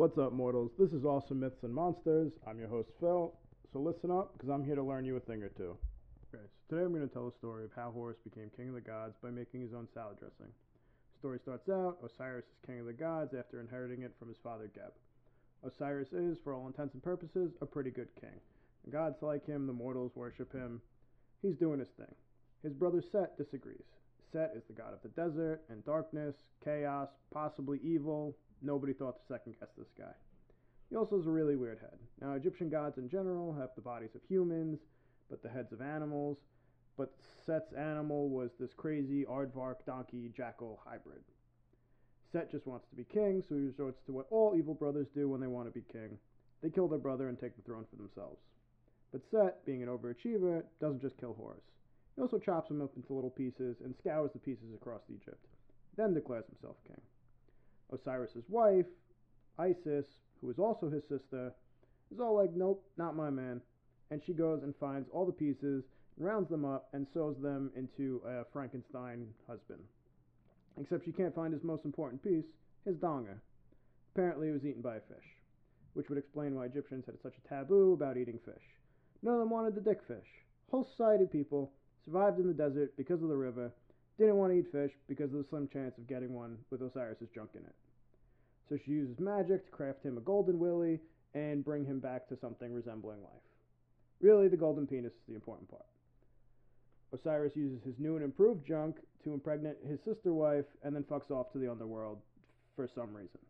What's up, mortals? This is Awesome Myths and Monsters. I'm your host, Phil. So listen up, because I'm here to learn you a thing or two. Okay, so today I'm going to tell a story of how Horus became king of the gods by making his own salad dressing. The story starts out Osiris is king of the gods after inheriting it from his father Geb. Osiris is, for all intents and purposes, a pretty good king. The gods like him, the mortals worship him. He's doing his thing. His brother Set disagrees. Set is the god of the desert and darkness, chaos, possibly evil. Nobody thought to second guess this guy. He also has a really weird head. Now, Egyptian gods in general have the bodies of humans, but the heads of animals. But Set's animal was this crazy aardvark donkey jackal hybrid. Set just wants to be king, so he resorts to what all evil brothers do when they want to be king. They kill their brother and take the throne for themselves. But Set, being an overachiever, doesn't just kill Horus. He also chops them up into little pieces and scours the pieces across Egypt, then declares himself king. Osiris's wife, Isis, who is also his sister, is all like, nope, not my man. And she goes and finds all the pieces, rounds them up, and sews them into a Frankenstein husband. Except she can't find his most important piece, his donga. Apparently, it was eaten by a fish, which would explain why Egyptians had such a taboo about eating fish. None of them wanted the dick fish. Whole society people survived in the desert because of the river, didn't want to eat fish because of the slim chance of getting one with Osiris's junk in it. So she uses magic to craft him a golden willy and bring him back to something resembling life. Really, the golden penis is the important part. Osiris uses his new and improved junk to impregnate his sister wife and then fucks off to the underworld for some reason.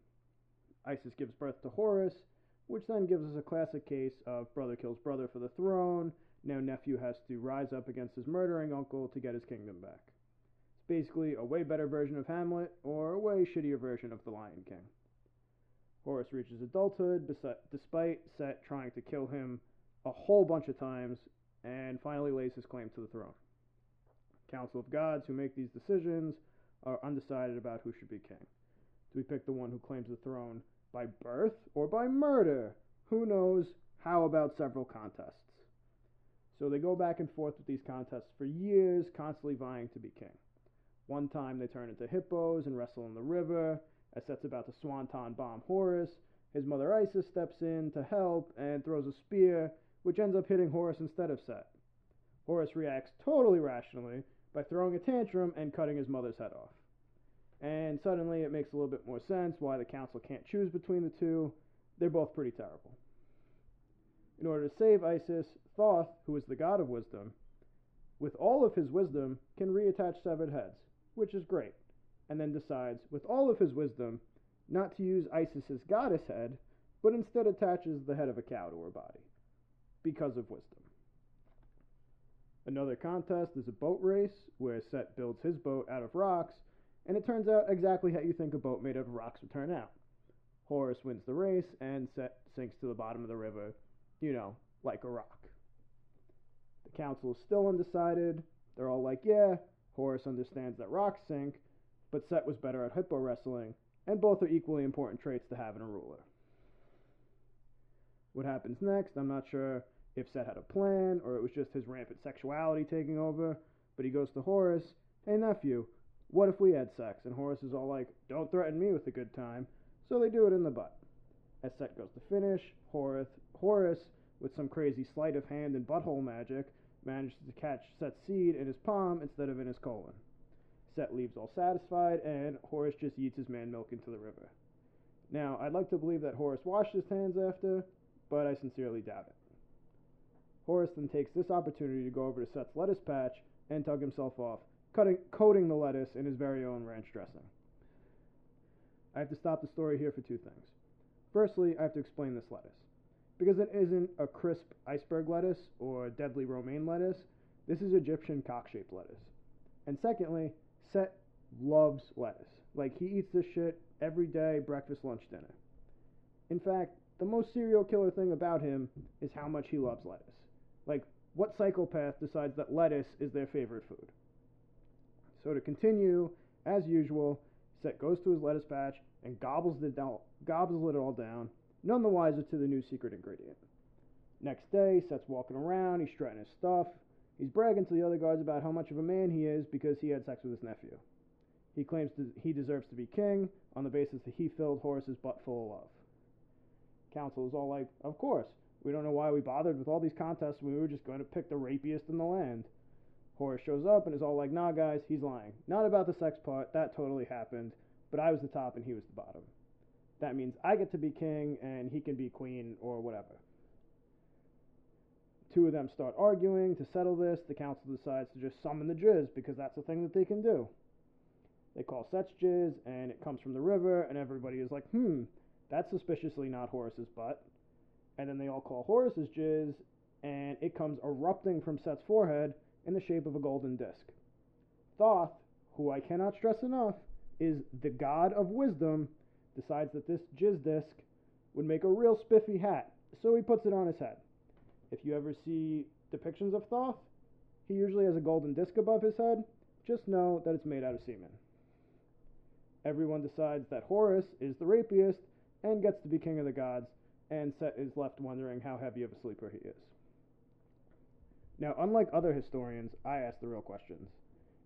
Isis gives birth to Horus, which then gives us a classic case of brother kills brother for the throne. Now nephew has to rise up against his murdering uncle to get his kingdom back. It's basically a way better version of Hamlet or a way shittier version of The Lion King. Horus reaches adulthood despite Set trying to kill him a whole bunch of times and finally lays his claim to the throne. Council of Gods who make these decisions are undecided about who should be king. Do we pick the one who claims the throne by birth or by murder? Who knows? How about several contests? So they go back and forth with these contests for years, constantly vying to be king. One time they turn into hippos and wrestle in the river. As Set's about to swanton bomb Horus, his mother Isis steps in to help and throws a spear, which ends up hitting Horus instead of Set. Horus reacts totally rationally by throwing a tantrum and cutting his mother's head off. And suddenly it makes a little bit more sense why the council can't choose between the two. They're both pretty terrible. In order to save Isis, Thoth, who is the god of wisdom, with all of his wisdom, can reattach severed heads, which is great, and then decides, with all of his wisdom, not to use Isis's goddess head, but instead attaches the head of a cow to her body, because of wisdom. Another contest is a boat race where Set builds his boat out of rocks, and it turns out exactly how you think a boat made out of rocks would turn out. Horus wins the race, and Set sinks to the bottom of the river, you know, like a rock. The council is still undecided. They're all like, yeah, Horus understands that rocks sink, but Set was better at hippo wrestling, and both are equally important traits to have in a ruler. What happens next, I'm not sure if Set had a plan or it was just his rampant sexuality taking over, but he goes to Horus, hey nephew, what if we had sex? And Horus is all like, don't threaten me with a good time. So they do it in the butt. As Set goes to finish, Horus, Horus, with some crazy sleight of hand and butthole magic, manages to catch Set's seed in his palm instead of in his colon. Set leaves all satisfied, and Horus just eats his man milk into the river. Now, I'd like to believe that Horus washed his hands after, but I sincerely doubt it. Horus then takes this opportunity to go over to Set's lettuce patch and tug himself off, cutting, coating the lettuce in his very own ranch dressing. I have to stop the story here for two things. Firstly, I have to explain this lettuce. Because it isn't a crisp iceberg lettuce or deadly romaine lettuce, this is Egyptian cock shaped lettuce. And secondly, Set loves lettuce. Like, he eats this shit every day, breakfast, lunch, dinner. In fact, the most serial killer thing about him is how much he loves lettuce. Like, what psychopath decides that lettuce is their favorite food? So to continue, as usual, Set goes to his lettuce patch and gobbles it, all, gobbles it all down, none the wiser to the new secret ingredient. Next day, Set's walking around, he's strutting his stuff. He's bragging to the other guards about how much of a man he is because he had sex with his nephew. He claims he deserves to be king on the basis that he filled Horus's butt full of love. Council is all like, Of course. We don't know why we bothered with all these contests when we were just going to pick the rapiest in the land. Horace shows up and is all like, Nah, guys, he's lying. Not about the sex part, that totally happened, but I was the top and he was the bottom. That means I get to be king and he can be queen or whatever. Two of them start arguing to settle this. The council decides to just summon the Jizz because that's the thing that they can do. They call Set's Jizz and it comes from the river, and everybody is like, hmm, that's suspiciously not Horus's butt. And then they all call Horus's Jizz, and it comes erupting from Set's forehead in the shape of a golden disc. Thoth, who I cannot stress enough, is the god of wisdom, decides that this jizz disc would make a real spiffy hat, so he puts it on his head. If you ever see depictions of Thoth, he usually has a golden disc above his head. Just know that it's made out of semen. Everyone decides that Horus is the rapiest and gets to be king of the gods, and Set is left wondering how heavy of a sleeper he is. Now, unlike other historians, I ask the real questions.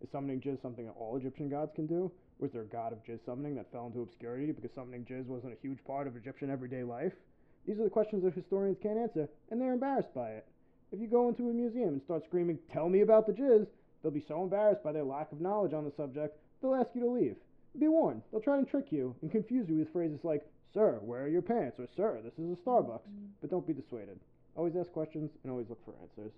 Is summoning Jizz something that all Egyptian gods can do? Was there a god of Jizz summoning that fell into obscurity because summoning Jizz wasn't a huge part of Egyptian everyday life? These are the questions that historians can't answer, and they're embarrassed by it. If you go into a museum and start screaming, Tell me about the Jizz, they'll be so embarrassed by their lack of knowledge on the subject, they'll ask you to leave. Be warned, they'll try to trick you and confuse you with phrases like, Sir, where are your pants? or Sir, this is a Starbucks. But don't be dissuaded. Always ask questions and always look for answers.